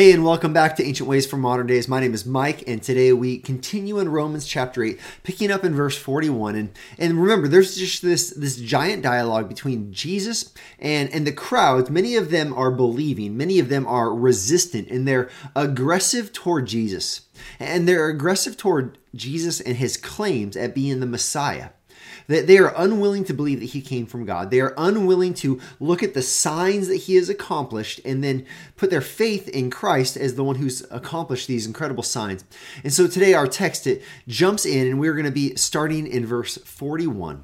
Hey, and welcome back to Ancient Ways for Modern Days. My name is Mike, and today we continue in Romans chapter 8, picking up in verse 41. And, and remember, there's just this, this giant dialogue between Jesus and, and the crowds. Many of them are believing, many of them are resistant, and they're aggressive toward Jesus. And they're aggressive toward Jesus and his claims at being the Messiah that they are unwilling to believe that he came from God. They are unwilling to look at the signs that he has accomplished and then put their faith in Christ as the one who's accomplished these incredible signs. And so today our text it jumps in and we're going to be starting in verse 41.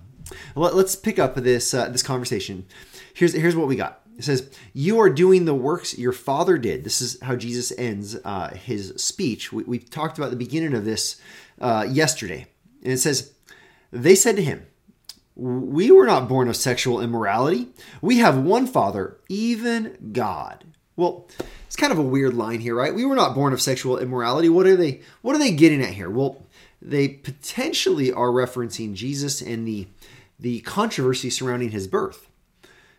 Let's pick up this uh, this conversation. Here's here's what we got. It says, You are doing the works your father did. This is how Jesus ends uh, his speech. We, we, talked about the beginning of this uh, yesterday. And it says, They said to him, we were not born of sexual immorality. We have one Father, even God. Well, it's kind of a weird line here, right? We were not born of sexual immorality. What are they what are they getting at here? Well, they potentially are referencing Jesus and the the controversy surrounding his birth.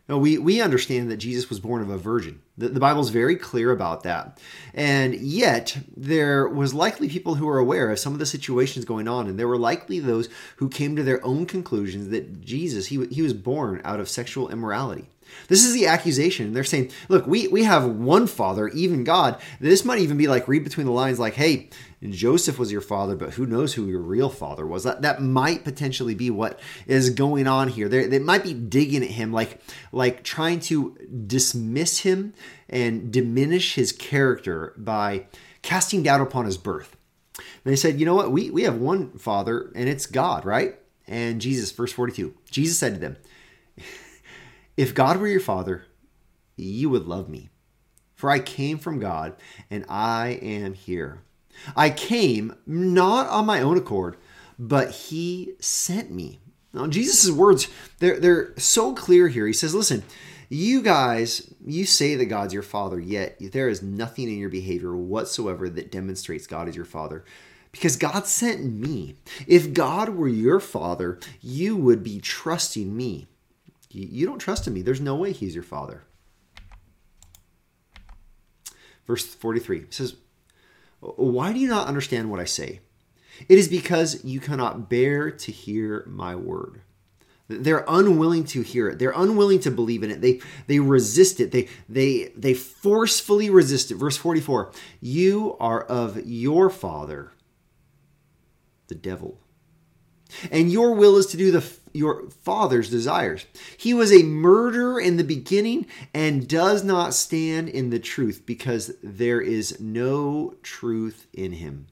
Now, we, we understand that Jesus was born of a virgin. The, the Bible's very clear about that. And yet, there was likely people who were aware of some of the situations going on, and there were likely those who came to their own conclusions that Jesus, he, he was born out of sexual immorality. This is the accusation. They're saying, look, we, we have one father, even God. This might even be like read between the lines, like, hey, Joseph was your father, but who knows who your real father was? That that might potentially be what is going on here. They, they might be digging at him, like like trying to dismiss him and diminish his character by casting doubt upon his birth. And they said, you know what? We we have one father, and it's God, right? And Jesus, verse 42. Jesus said to them, If God were your father, you would love me. For I came from God, and I am here. I came not on my own accord, but he sent me. Now, Jesus' words, they're, they're so clear here. He says, Listen, you guys, you say that God's your father, yet there is nothing in your behavior whatsoever that demonstrates God is your father. Because God sent me. If God were your father, you would be trusting me. You don't trust in me. There's no way he's your father. Verse 43 says, why do you not understand what I say? It is because you cannot bear to hear my word. They're unwilling to hear it. They're unwilling to believe in it. They they resist it. They they they forcefully resist it. Verse 44. You are of your father, the devil. And your will is to do the your father's desires. He was a murderer in the beginning and does not stand in the truth because there is no truth in him.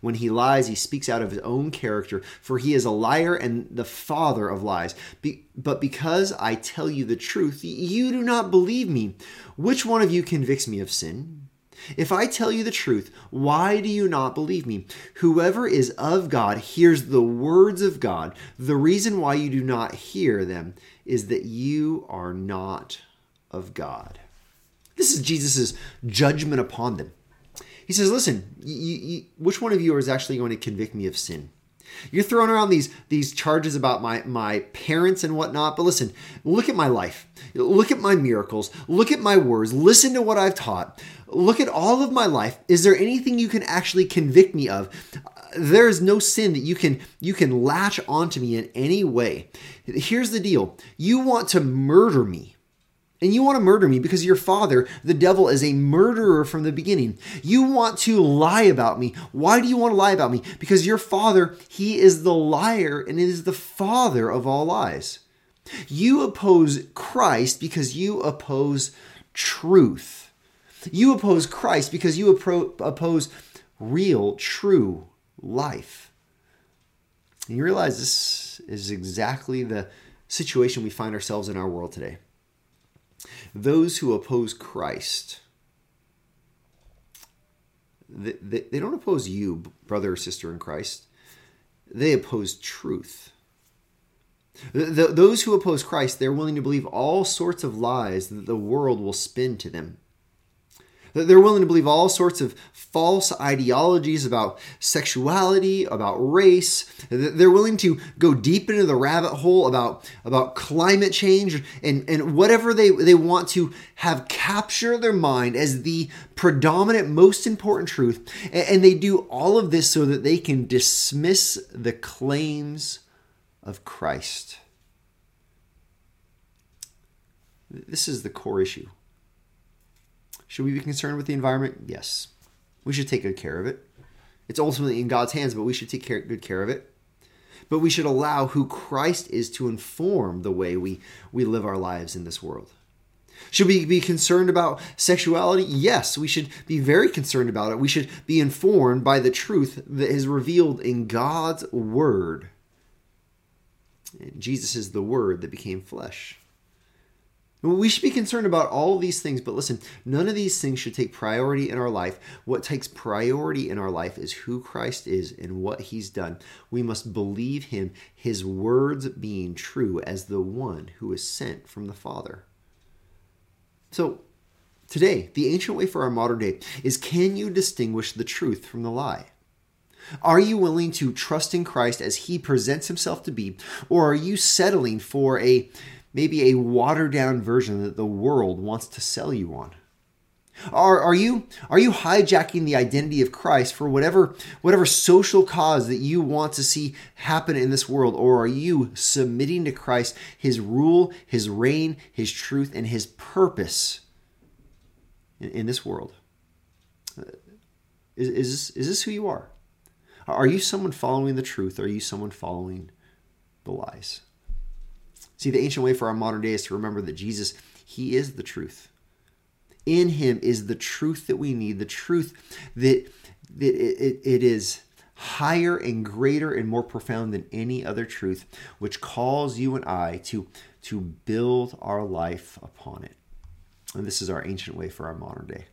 When he lies, he speaks out of his own character, for he is a liar and the father of lies. Be- but because I tell you the truth, you do not believe me. Which one of you convicts me of sin? If I tell you the truth, why do you not believe me? Whoever is of God hears the words of God. The reason why you do not hear them is that you are not of God. This is Jesus' judgment upon them. He says, Listen, you, you, which one of you is actually going to convict me of sin? You're throwing around these these charges about my my parents and whatnot, but listen, look at my life. Look at my miracles. Look at my words. Listen to what I've taught. Look at all of my life. Is there anything you can actually convict me of? There is no sin that you can you can latch onto me in any way. Here's the deal. You want to murder me and you want to murder me because your father, the devil, is a murderer from the beginning. You want to lie about me. Why do you want to lie about me? Because your father, he is the liar and is the father of all lies. You oppose Christ because you oppose truth. You oppose Christ because you oppose real, true life. And you realize this is exactly the situation we find ourselves in our world today those who oppose Christ, they, they, don't oppose you, brother or sister in Christ. They oppose truth. Those who oppose Christ, they're willing to believe all sorts of lies that the world will spin to them. They're willing to believe all sorts of false ideologies about sexuality, about race. They're willing to go deep into the rabbit hole about, about climate change and, and whatever they, they want to have capture their mind as the predominant, most important truth. And they do all of this so that they can dismiss the claims of Christ. This is the core issue. Should we be concerned with the environment? Yes. We should take good care of it. It's ultimately in God's hands, but we should take care, good care of it. But we should allow who Christ is to inform the way we, we live our lives in this world. Should we be concerned about sexuality? Yes, we should be very concerned about it. We should be informed by the truth that is revealed in God's Word. Jesus is the Word that became flesh. We should be concerned about all of these things, but listen, none of these things should take priority in our life. What takes priority in our life is who Christ is and what he's done. We must believe him, his words being true, as the one who is sent from the Father. So, today, the ancient way for our modern day is can you distinguish the truth from the lie? Are you willing to trust in Christ as he presents himself to be, or are you settling for a maybe a watered down version that the world wants to sell you on? Are, are you are you hijacking the identity of Christ for whatever whatever social cause that you want to see happen in this world or are you submitting to Christ his rule, his reign, his truth and his purpose in, in this world? Uh, is, is, this, is this who you are? Are you someone following the truth? Or are you someone following the lies? See, the ancient way for our modern day is to remember that Jesus, He is the truth. In Him is the truth that we need, the truth that, that it, it is higher and greater and more profound than any other truth, which calls you and I to, to build our life upon it. And this is our ancient way for our modern day.